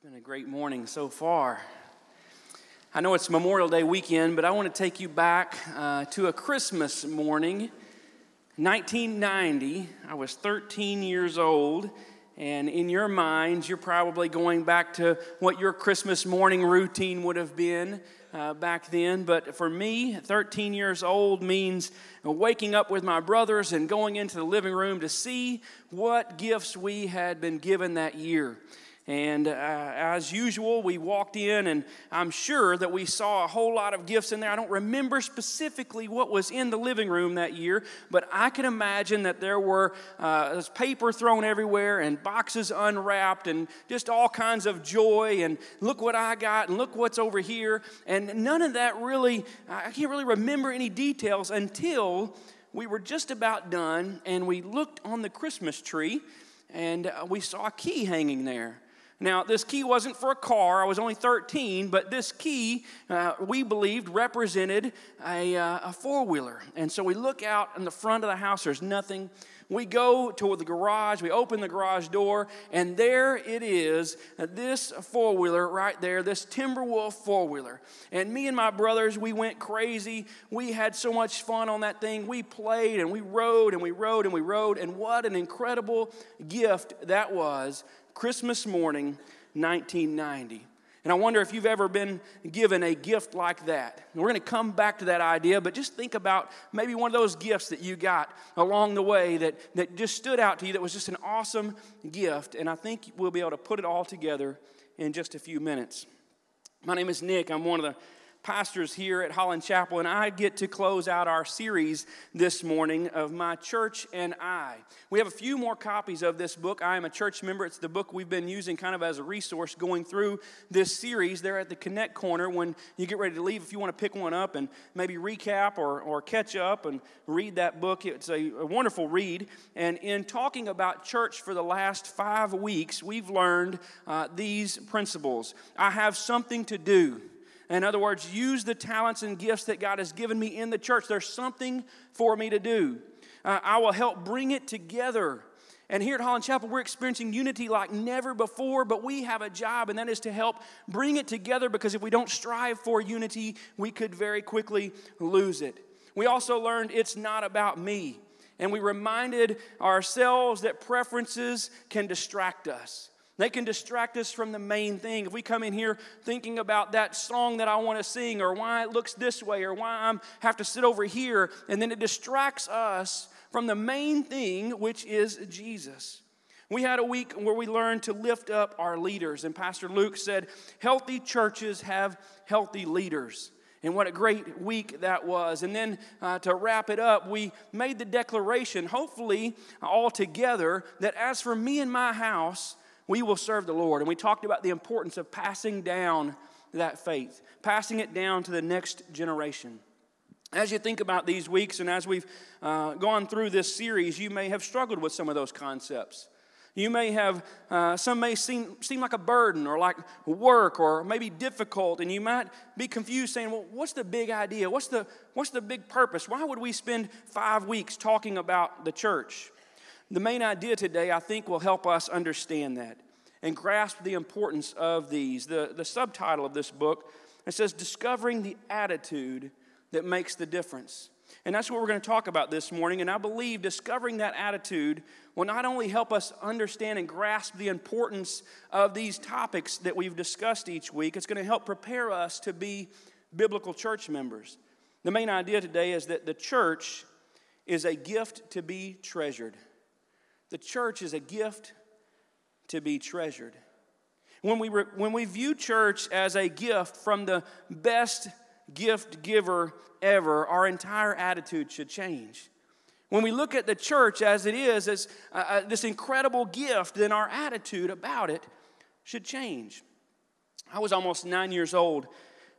It's been a great morning so far. I know it's Memorial Day weekend, but I want to take you back uh, to a Christmas morning. 1990, I was 13 years old, and in your minds, you're probably going back to what your Christmas morning routine would have been uh, back then. But for me, 13 years old means waking up with my brothers and going into the living room to see what gifts we had been given that year. And uh, as usual, we walked in, and I'm sure that we saw a whole lot of gifts in there. I don't remember specifically what was in the living room that year, but I can imagine that there were uh, paper thrown everywhere and boxes unwrapped and just all kinds of joy. And look what I got, and look what's over here. And none of that really, I can't really remember any details until we were just about done and we looked on the Christmas tree and uh, we saw a key hanging there. Now, this key wasn't for a car. I was only 13, but this key, uh, we believed, represented a, uh, a four wheeler. And so we look out in the front of the house, there's nothing. We go to the garage, we open the garage door, and there it is uh, this four wheeler right there, this Timberwolf four wheeler. And me and my brothers, we went crazy. We had so much fun on that thing. We played and we rode and we rode and we rode, and what an incredible gift that was Christmas morning, 1990. And I wonder if you've ever been given a gift like that. And we're going to come back to that idea, but just think about maybe one of those gifts that you got along the way that, that just stood out to you that was just an awesome gift. And I think we'll be able to put it all together in just a few minutes. My name is Nick. I'm one of the pastors here at Holland Chapel, and I get to close out our series this morning of My Church and I. We have a few more copies of this book. I am a church member. It's the book we've been using kind of as a resource going through this series. There at the Connect Corner when you get ready to leave, if you want to pick one up and maybe recap or, or catch up and read that book, it's a, a wonderful read. And in talking about church for the last five weeks, we've learned uh, these principles I have something to do. In other words, use the talents and gifts that God has given me in the church. There's something for me to do. Uh, I will help bring it together. And here at Holland Chapel, we're experiencing unity like never before, but we have a job, and that is to help bring it together because if we don't strive for unity, we could very quickly lose it. We also learned it's not about me. And we reminded ourselves that preferences can distract us. They can distract us from the main thing. If we come in here thinking about that song that I want to sing, or why it looks this way, or why I have to sit over here, and then it distracts us from the main thing, which is Jesus. We had a week where we learned to lift up our leaders, and Pastor Luke said, Healthy churches have healthy leaders. And what a great week that was. And then uh, to wrap it up, we made the declaration, hopefully all together, that as for me and my house, we will serve the Lord. And we talked about the importance of passing down that faith, passing it down to the next generation. As you think about these weeks and as we've uh, gone through this series, you may have struggled with some of those concepts. You may have, uh, some may seem, seem like a burden or like work or maybe difficult, and you might be confused saying, Well, what's the big idea? What's the, what's the big purpose? Why would we spend five weeks talking about the church? The main idea today, I think, will help us understand that and grasp the importance of these. The, the subtitle of this book it says, Discovering the Attitude That Makes the Difference. And that's what we're going to talk about this morning. And I believe discovering that attitude will not only help us understand and grasp the importance of these topics that we've discussed each week, it's going to help prepare us to be biblical church members. The main idea today is that the church is a gift to be treasured. The church is a gift to be treasured. When we, re, when we view church as a gift from the best gift giver ever, our entire attitude should change. When we look at the church as it is, as uh, uh this incredible gift, then our attitude about it should change. I was almost nine years old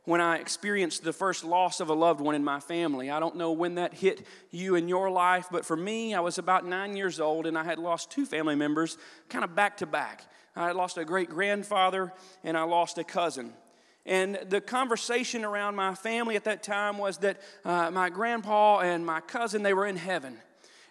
when I experienced the first loss of a loved one in my family. I don't know when that hit you in your life, but for me, I was about nine years old and I had lost two family members kind of back to back. I had lost a great grandfather and I lost a cousin. And the conversation around my family at that time was that uh, my grandpa and my cousin, they were in heaven.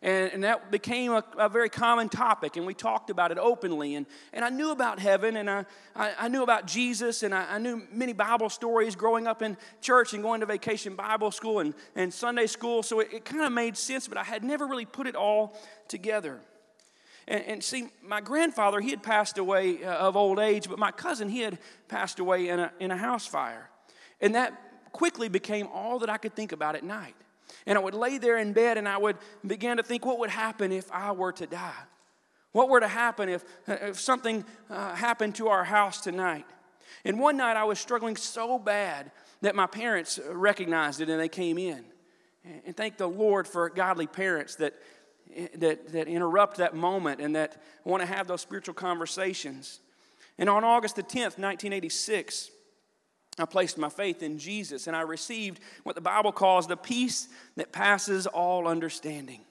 And, and that became a, a, very common topic, and we talked about it openly. And, and I knew about heaven, and I, I, I knew about Jesus, and I, I, knew many Bible stories growing up in church and going to vacation Bible school and, and Sunday school. So it, it kind of made sense, but I had never really put it all together. And, and see, my grandfather, he had passed away uh, of old age, but my cousin, he had passed away in a, in a house fire. And that quickly became all that I could think about at night. And I would lay there in bed and I would begin to think, what would happen if I were to die? What were to happen if, if something uh, happened to our house tonight? And one night I was struggling so bad that my parents recognized it and they came in. And thank the Lord for godly parents that, that, that interrupt that moment and that want to have those spiritual conversations. And on August the 10th, 1986, I placed my faith in Jesus and I received what the Bible calls the peace that passes all understanding.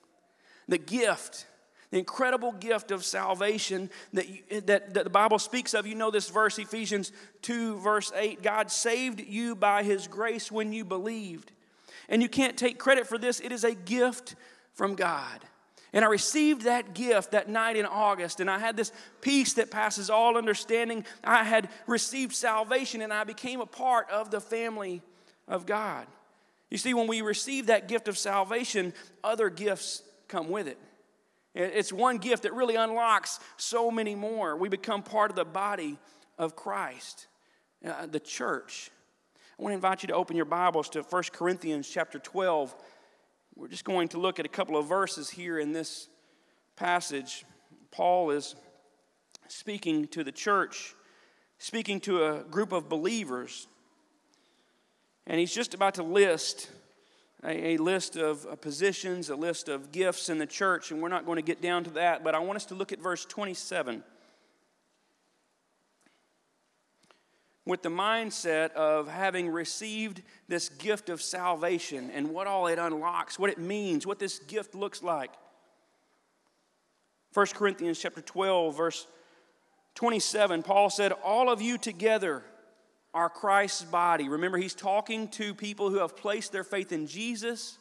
The gift, the incredible gift of salvation that, you, that, that the Bible speaks of. You know this verse, Ephesians 2, verse 8. God saved you by his grace when you believed. And you can't take credit for this, it is a gift from God. And I received that gift that night in August, and I had this peace that passes all understanding. I had received salvation, and I became a part of the family of God. You see, when we receive that gift of salvation, other gifts come with it. It's one gift that really unlocks so many more. We become part of the body of Christ, uh, the church. I want to invite you to open your Bibles to 1 Corinthians chapter 12 we're just going to look at a couple of verses here in this passage. Paul is speaking to the church, speaking to a group of believers, and he's just about to list a, a list of positions, a list of gifts in the church, and we're not going to get down to that, but I want us to look at verse 27. With the mindset of having received this gift of salvation and what all it unlocks, what it means, what this gift looks like. 1 Corinthians chapter 12 verse 27 Paul said all of you together are Christ's body. Remember he's talking to people who have placed their faith in Jesus,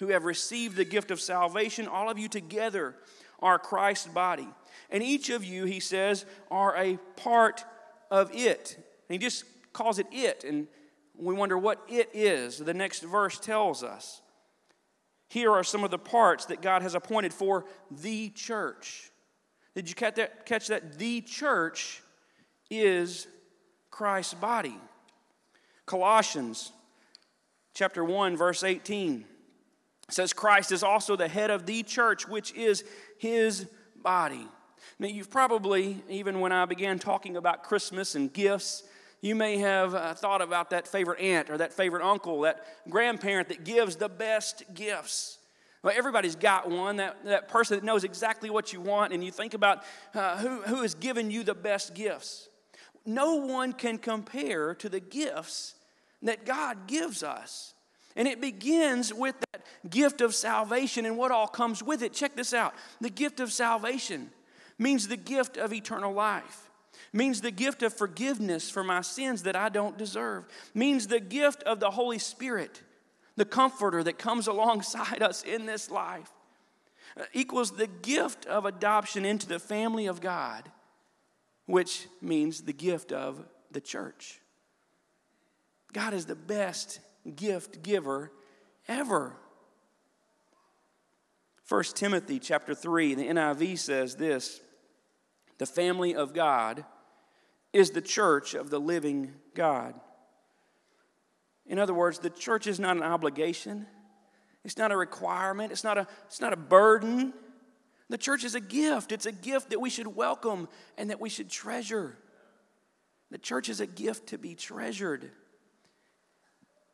who have received the gift of salvation. All of you together are Christ's body. And each of you he says are a part of it. He just calls it it, and we wonder what it is. The next verse tells us. Here are some of the parts that God has appointed for the church. Did you catch that? Catch that? The church is Christ's body. Colossians chapter 1 verse 18 says Christ is also the head of the church which is his body. Now you've probably even when I began talking about Christmas and gifts you may have uh, thought about that favorite aunt or that favorite uncle, that grandparent that gives the best gifts. Well, everybody's got one, that, that person that knows exactly what you want, and you think about uh, who, who has given you the best gifts. No one can compare to the gifts that God gives us. And it begins with that gift of salvation and what all comes with it. Check this out the gift of salvation means the gift of eternal life means the gift of forgiveness for my sins that I don't deserve, means the gift of the Holy Spirit, the comforter that comes alongside us in this life, uh, equals the gift of adoption into the family of God, which means the gift of the church. God is the best gift giver ever. 1 Timothy chapter 3, the NIV says this The family of God is the church of the living God. In other words, the church is not an obligation, it's not a requirement, it's not a, it's not a burden. The church is a gift. It's a gift that we should welcome and that we should treasure. The church is a gift to be treasured.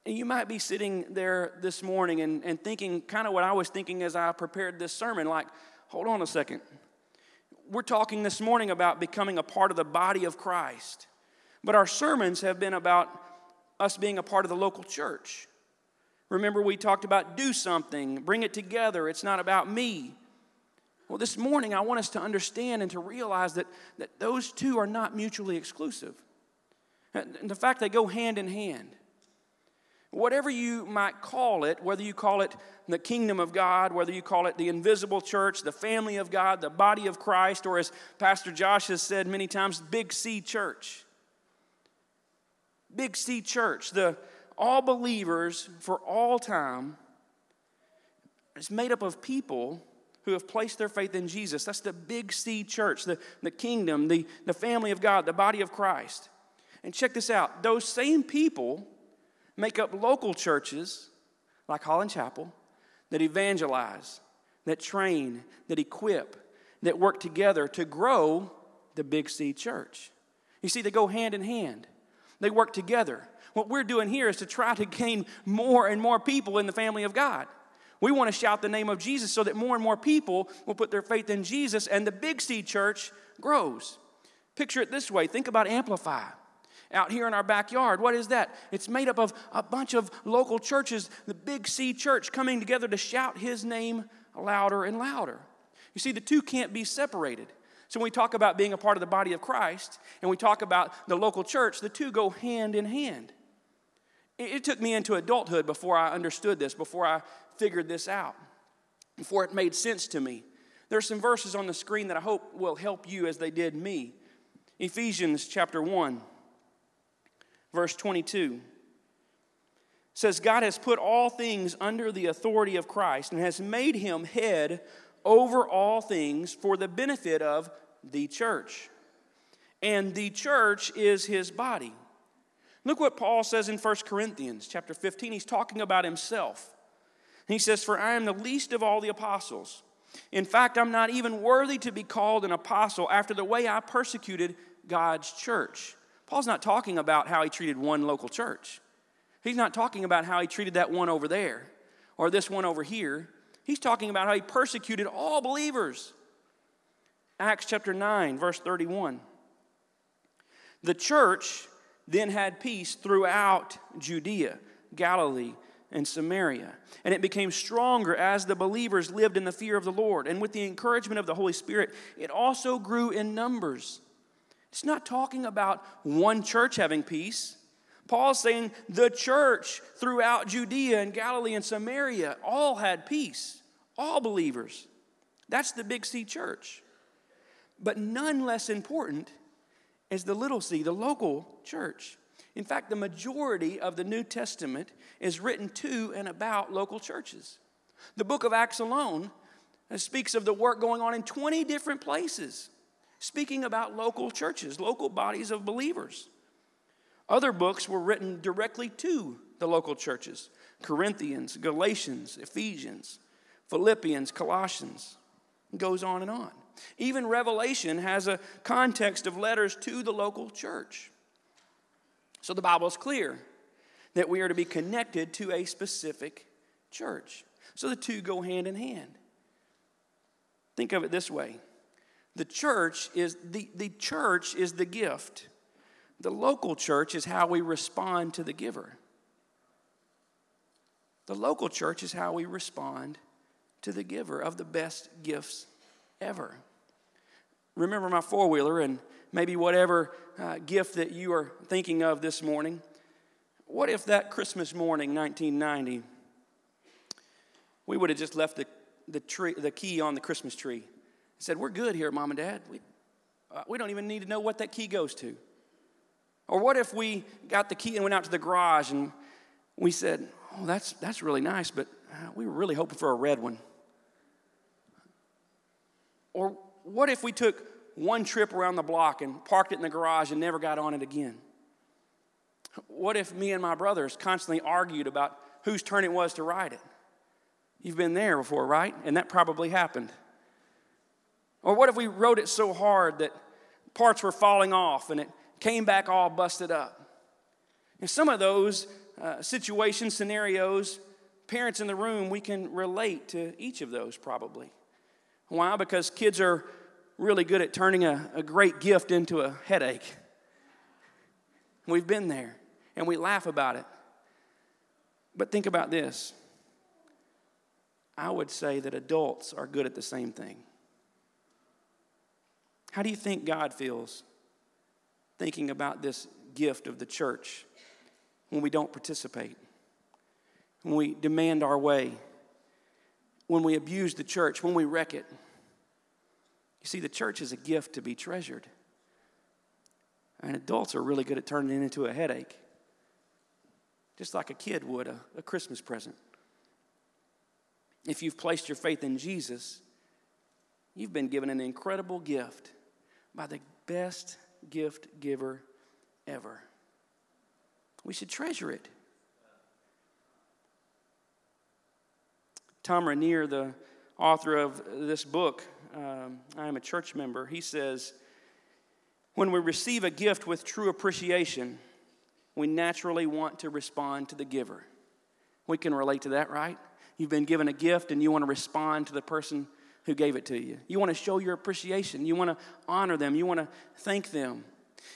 And you might be sitting there this morning and, and thinking kind of what I was thinking as I prepared this sermon like, hold on a second we're talking this morning about becoming a part of the body of Christ. But our sermons have been about us being a part of the local church. Remember, we talked about do something, bring it together. It's not about me. Well, this morning, I want us to understand and to realize that, that those two are not mutually exclusive. And the fact, they go hand in hand. Whatever you might call it, whether you call it the kingdom of God, whether you call it the invisible church, the family of God, the body of Christ, or as Pastor Josh has said many times, Big C church. Big C church, the all believers for all time, is made up of people who have placed their faith in Jesus. That's the Big C church, the, the kingdom, the, the family of God, the body of Christ. And check this out those same people make up local churches like Holland Chapel that evangelize, that train, that equip, that work together to grow the Big C church. You see, they go hand in hand, they work together. What we're doing here is to try to gain more and more people in the family of God. We want to shout the name of Jesus so that more and more people will put their faith in Jesus and the Big C church grows. Picture it this way think about Amplify out here in our backyard. What is that? It's made up of a bunch of local churches, the Big C church coming together to shout his name louder and louder. You see, the two can't be separated. So when we talk about being a part of the body of Christ and we talk about the local church, the two go hand in hand. It took me into adulthood before I understood this, before I figured this out, before it made sense to me. There are some verses on the screen that I hope will help you as they did me. Ephesians chapter 1 verse 22 says, God has put all things under the authority of Christ and has made him head over all things for the benefit of the church. And the church is his body. Look what Paul says in 1 Corinthians chapter 15. He's talking about himself. He says, For I am the least of all the apostles. In fact, I'm not even worthy to be called an apostle after the way I persecuted God's church. Paul's not talking about how he treated one local church. He's not talking about how he treated that one over there or this one over here. He's talking about how he persecuted all believers. Acts chapter 9, verse 31. The church then had peace throughout Judea, Galilee, and Samaria. And it became stronger as the believers lived in the fear of the Lord. And with the encouragement of the Holy Spirit, it also grew in numbers. It's not talking about one church having peace. Paul's saying the church throughout Judea and Galilee and Samaria all had peace, all believers. That's the big C church. But none less important is the little c, the local church. In fact, the majority of the New Testament is written to and about local churches. The book of Acts alone uh, speaks of the work going on in 20 different places speaking about local churches, local bodies of believers. Other books were written directly to the local churches Corinthians, Galatians, Ephesians, Philippians, Colossians. It goes on and on. Even Revelation has a context of letters to the local church. So the Bible is clear that we are to be connected to a specific church. So the two go hand in hand. Think of it this way the church is the, the church is the gift. The local church is how we respond to the giver. The local church is how we respond to the giver of the best gifts ever. Remember my four wheeler and maybe whatever uh, gift that you are thinking of this morning. What if that Christmas morning, 1990, we would have just left the, the, tree, the key on the Christmas tree? Said, We're good here, mom and dad. We, uh, we don't even need to know what that key goes to. Or what if we got the key and went out to the garage and we said, Oh, that's, that's really nice, but uh, we were really hoping for a red one. Or what if we took one trip around the block and parked it in the garage and never got on it again? What if me and my brothers constantly argued about whose turn it was to ride it? You've been there before, right? And that probably happened. Or what if we rode it so hard that parts were falling off and it came back all busted up? In some of those uh, situations, scenarios, parents in the room, we can relate to each of those probably. Why? Because kids are really good at turning a, a great gift into a headache. We've been there and we laugh about it. But think about this I would say that adults are good at the same thing. How do you think God feels thinking about this gift of the church when we don't participate? when we demand our way, when we abuse the church, when we wreck it. You see, the church is a gift to be treasured. And adults are really good at turning it into a headache, just like a kid would a, a Christmas present. If you've placed your faith in Jesus, you've been given an incredible gift by the best gift giver ever. We should treasure it. Thom Rainer, the author of this book, um, I am a church member, he says, when we receive a gift with true appreciation, we naturally want to respond to the giver. We can relate to that, right? You've been given a gift and you want to respond to the person who gave it to you. You want to show your appreciation. You want to honor them. You want to thank them.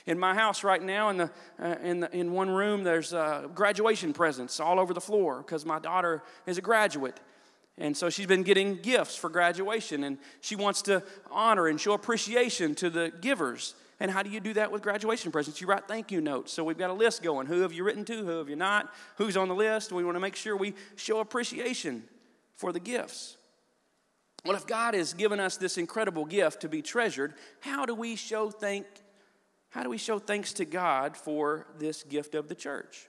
In my house right now, in, the, uh, in, the, in one room, there's uh, graduation presents all over the floor because my daughter is a graduate. And so she's been getting gifts for graduation, and she wants to honor and show appreciation to the givers. And how do you do that with graduation presents? You write thank you notes. So we've got a list going. Who have you written to? Who have you not? Who's on the list? We want to make sure we show appreciation for the gifts. Well, if God has given us this incredible gift to be treasured, how do we show thank how do we show thanks to God for this gift of the church?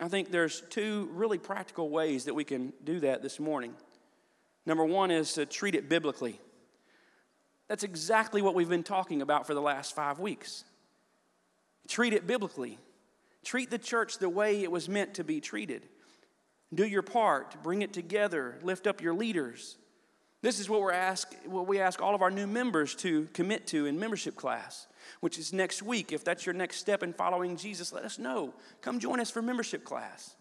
I think there's two really practical ways that we can do that this morning. Number one is to treat it biblically. That's exactly what we've been talking about for the last five weeks. Treat it biblically. Treat the church the way it was meant to be treated. Do your part, bring it together, lift up your leaders. This is what, we're ask, what we ask all of our new members to commit to in membership class, which is next week. If that's your next step in following Jesus, let us know. Come join us for membership class.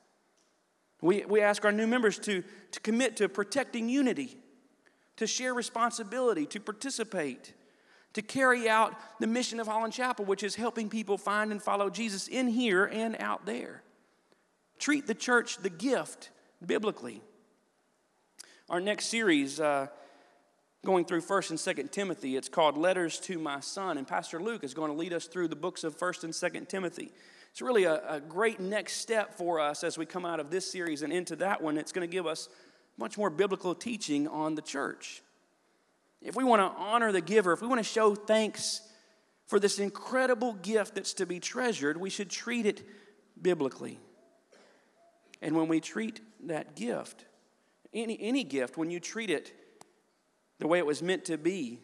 We, we ask our new members to, to commit to protecting unity to share responsibility, to participate, to carry out the mission of Holland Chapel, which is helping people find and follow Jesus in here and out there. Treat the church, the gift, biblically. Our next series, uh, going through 1st and 2nd Timothy, it's called Letters to My Son, and Pastor Luke is going to lead us through the books of 1st and 2nd Timothy. It's really a, a great next step for us as we come out of this series and into that one. It's going to give us much more biblical teaching on the church. If we want to honor the giver, if we want to show thanks for this incredible gift that's to be treasured, we should treat it biblically. And when we treat that gift, any, any gift, when you treat it the way it was meant to be,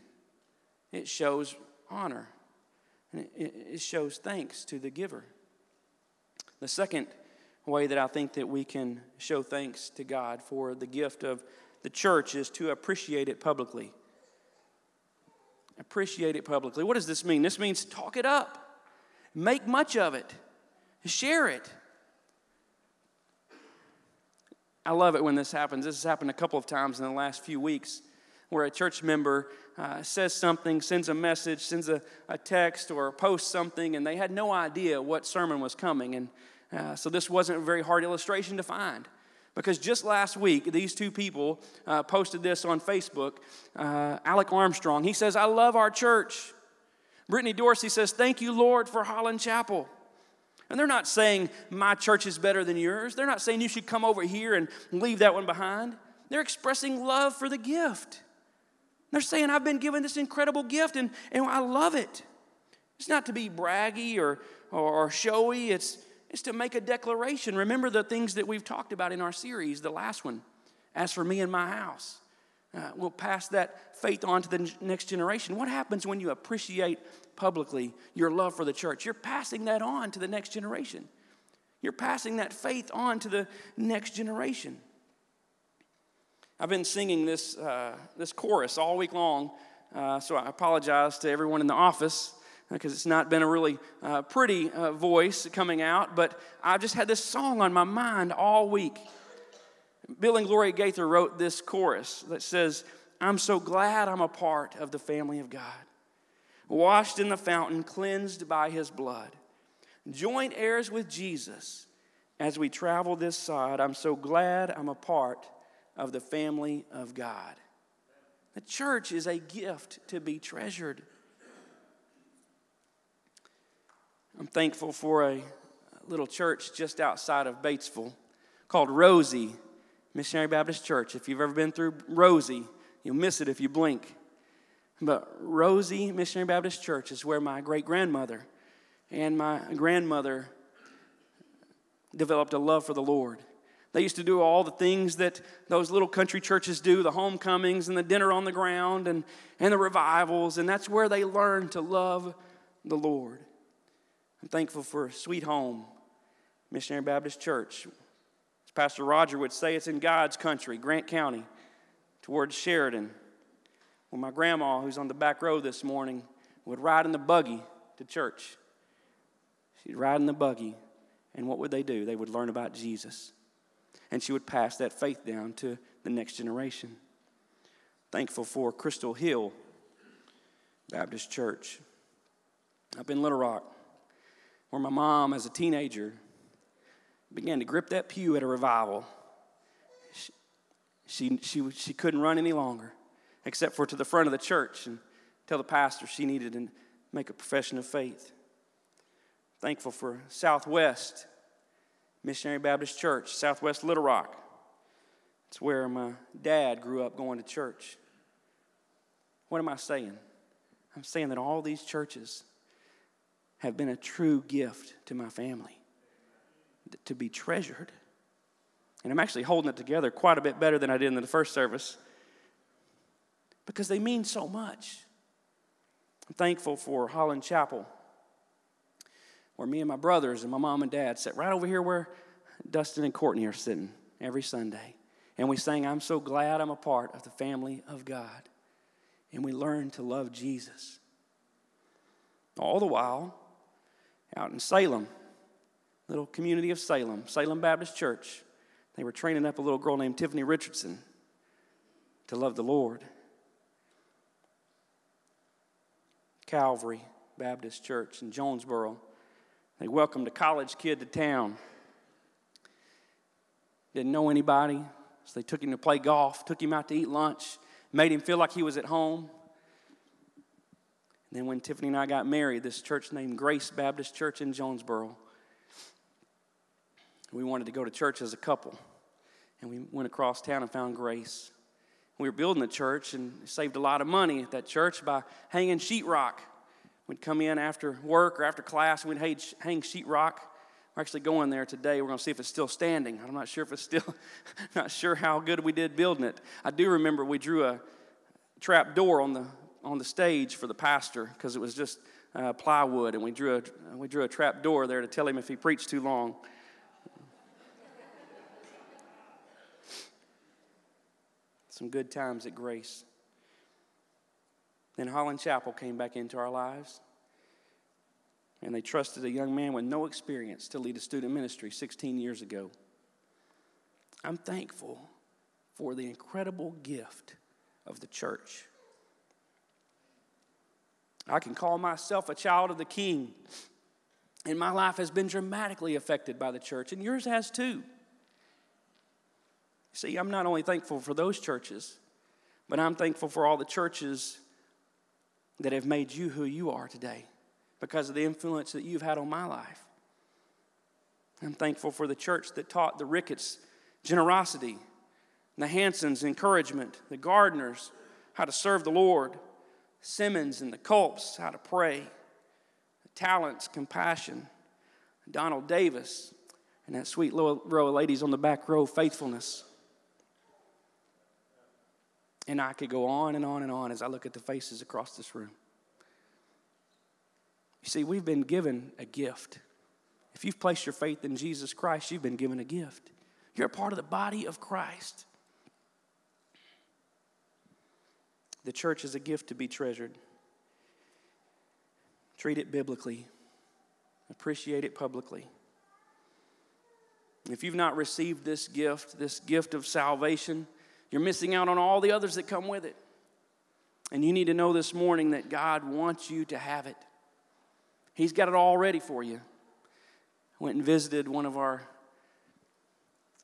it shows honor and it, it shows thanks to the giver. The second way that I think that we can show thanks to God for the gift of the church is to appreciate it publicly. Appreciate it publicly. What does this mean? This means talk it up, make much of it, share it. I love it when this happens. This has happened a couple of times in the last few weeks where a church member uh, says something, sends a message, sends a, a text, or posts something, and they had no idea what sermon was coming. And uh, so this wasn't a very hard illustration to find. Because just last week, these two people uh, posted this on Facebook. Uh, Alec Armstrong, he says, I love our church. Brittany Dorsey says, Thank you, Lord, for Holland Chapel. And they're not saying my church is better than yours. They're not saying you should come over here and leave that one behind. They're expressing love for the gift. They're saying, I've been given this incredible gift and, and I love it. It's not to be braggy or, or showy, it's, is to make a declaration. Remember the things that we've talked about in our series, the last one. As for me and my house, uh, we'll pass that faith on to the next generation. What happens when you appreciate publicly your love for the church? You're passing that on to the next generation. You're passing that faith on to the next generation. I've been singing this, uh, this chorus all week long, uh, so I apologize to everyone in the office because it's not been a really uh, pretty uh, voice coming out, but I've just had this song on my mind all week. Bill and Gloria Gaither wrote this chorus that says, I'm so glad I'm a part of the family of God, washed in the fountain, cleansed by his blood, joint heirs with Jesus as we travel this side. I'm so glad I'm a part of the family of God. The church is a gift to be treasured. I'm thankful for a little church just outside of Batesville called Rosie Missionary Baptist Church. If you've ever been through Rosie, you'll miss it if you blink. But Rosie Missionary Baptist Church is where my great grandmother and my grandmother developed a love for the Lord. They used to do all the things that those little country churches do the homecomings and the dinner on the ground and, and the revivals, and that's where they learned to love the Lord. I'm thankful for Sweet Home Missionary Baptist Church. As Pastor Roger would say, it's in God's country, Grant County, towards Sheridan. Well, my grandma, who's on the back row this morning, would ride in the buggy to church. She'd ride in the buggy, and what would they do? They would learn about Jesus and she would pass that faith down to the next generation. Thankful for Crystal Hill Baptist Church up in Little Rock, where my mom, as a teenager, began to grip that pew at a revival. She, she, she, she couldn't run any longer, except for to the front of the church and tell the pastor she needed to make a profession of faith. Thankful for Southwest Missionary Baptist Church, Southwest Little Rock. It's where my dad grew up going to church. What am I saying? I'm saying that all these churches have been a true gift to my family to be treasured. And I'm actually holding it together quite a bit better than I did in the first service because they mean so much. I'm thankful for Holland Chapel where me and my brothers and my mom and dad sat right over here where Dustin and Courtney are sitting every Sunday. And we sang, I'm so glad I'm a part of the family of God. And we learned to love Jesus. All the while, out in Salem, little community of Salem, Salem Baptist Church, they were training up a little girl named Tiffany Richardson to love the Lord. Calvary Baptist Church in Jonesboro, they welcomed a college kid to town. Didn't know anybody, so they took him to play golf, took him out to eat lunch, made him feel like he was at home. And then when Tiffany and I got married, this church named Grace Baptist Church in Jonesboro, we wanted to go to church as a couple. And we went across town and found Grace. We were building a church and saved a lot of money at that church by hanging sheetrock We'd come in after work or after class and we'd hang sheetrock. We're actually going there today. We're going to see if it's still standing. I'm not sure if it's still, not sure how good we did building it. I do remember we drew a trap door on the, on the stage for the pastor because it was just uh, plywood and we drew, a, we drew a trap door there to tell him if he preached too long. Some good times at Grace. Then Holland Chapel came back into our lives. And they trusted a young man with no experience to lead a student ministry 16 years ago. I'm thankful for the incredible gift of the church. I can call myself a child of the king, and my life has been dramatically affected by the church, and yours has too. See, I'm not only thankful for those churches, but I'm thankful for all the churches that have made you who you are today because of the influence that you've had on my life. I'm thankful for the church that taught the Ricketts generosity, the Hansons encouragement, the Gardeners how to serve the Lord, Simmons and the Culps how to pray, the Talents compassion, Donald Davis and that sweet little row of ladies on the back row faithfulness. And I could go on and on and on as I look at the faces across this room. You see, we've been given a gift. If you've placed your faith in Jesus Christ, you've been given a gift. You're a part of the body of Christ. The church is a gift to be treasured. Treat it biblically, appreciate it publicly. If you've not received this gift, this gift of salvation, you're missing out on all the others that come with it. And you need to know this morning that God wants you to have it. He's got it all ready for you. I went and visited one of our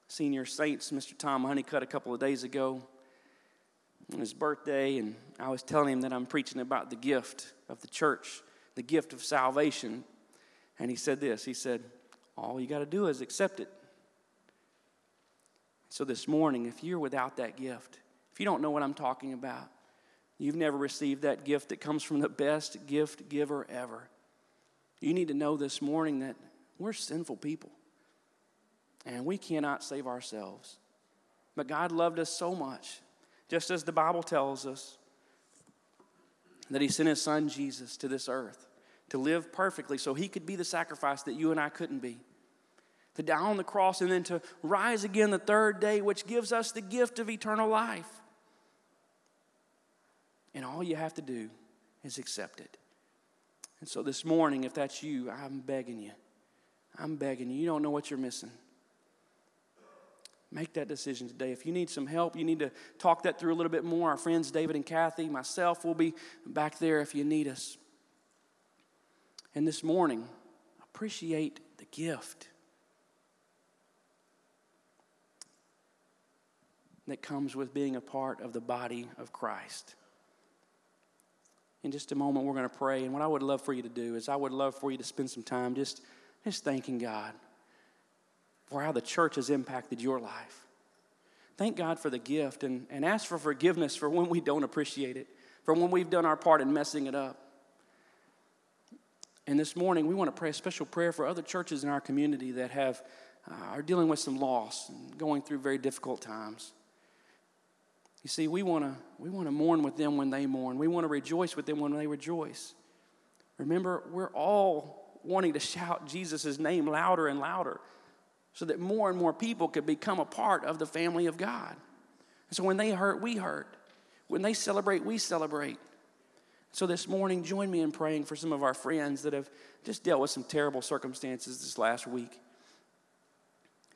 senior saints, Mr. Tom Honeycutt, a couple of days ago on his birthday, and I was telling him that I'm preaching about the gift of the church, the gift of salvation. And he said this He said, All you got to do is accept it. So this morning, if you're without that gift, if you don't know what I'm talking about, you've never received that gift that comes from the best gift giver ever. You need to know this morning that we're sinful people and we cannot save ourselves. But God loved us so much, just as the Bible tells us, that He sent His Son Jesus to this earth to live perfectly so He could be the sacrifice that you and I couldn't be. To die on the cross and then to rise again the third day, which gives us the gift of eternal life. And all you have to do is accept it. And so this morning, if that's you, I'm begging you. I'm begging you. You don't know what you're missing. Make that decision today. If you need some help, you need to talk that through a little bit more. Our friends David and Kathy, myself, will be back there if you need us. And this morning, appreciate the gift that comes with being a part of the body of Christ. In just a moment, we're going to pray. And what I would love for you to do is, I would love for you to spend some time just, just thanking God for how the church has impacted your life. Thank God for the gift and, and ask for forgiveness for when we don't appreciate it, for when we've done our part in messing it up. And this morning, we want to pray a special prayer for other churches in our community that have, uh, are dealing with some loss and going through very difficult times. You see, we want to we want to mourn with them when they mourn. We want to rejoice with them when they rejoice. Remember, we're all wanting to shout Jesus' name louder and louder so that more and more people could become a part of the family of God. And so when they hurt, we hurt. When they celebrate, we celebrate. So this morning, join me in praying for some of our friends that have just dealt with some terrible circumstances this last week.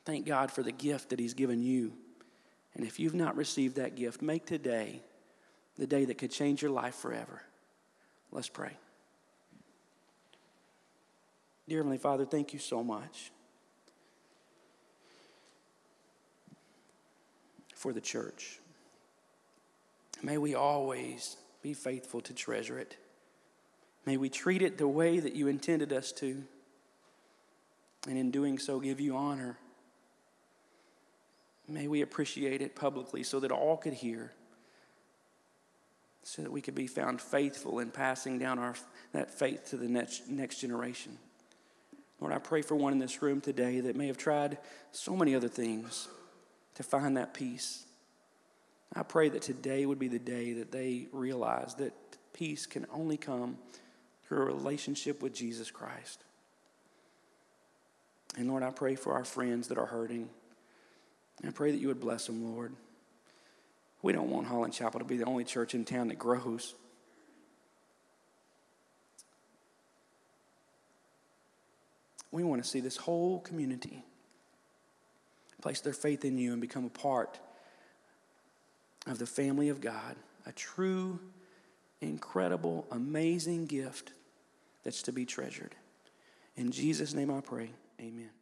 Thank God for the gift that He's given you. And if you've not received that gift, make today the day that could change your life forever. Let's pray. Dear Heavenly Father, thank you so much for the church. May we always be faithful to treasure it. May we treat it the way that you intended us to, and in doing so, give you honor. May we appreciate it publicly so that all could hear, so that we could be found faithful in passing down our, that faith to the next, next generation. Lord, I pray for one in this room today that may have tried so many other things to find that peace. I pray that today would be the day that they realize that peace can only come through a relationship with Jesus Christ. And Lord, I pray for our friends that are hurting. I pray that you would bless them, Lord. We don't want Holland Chapel to be the only church in town that grows. We want to see this whole community place their faith in you and become a part of the family of God, a true, incredible, amazing gift that's to be treasured. In Jesus' name I pray, amen.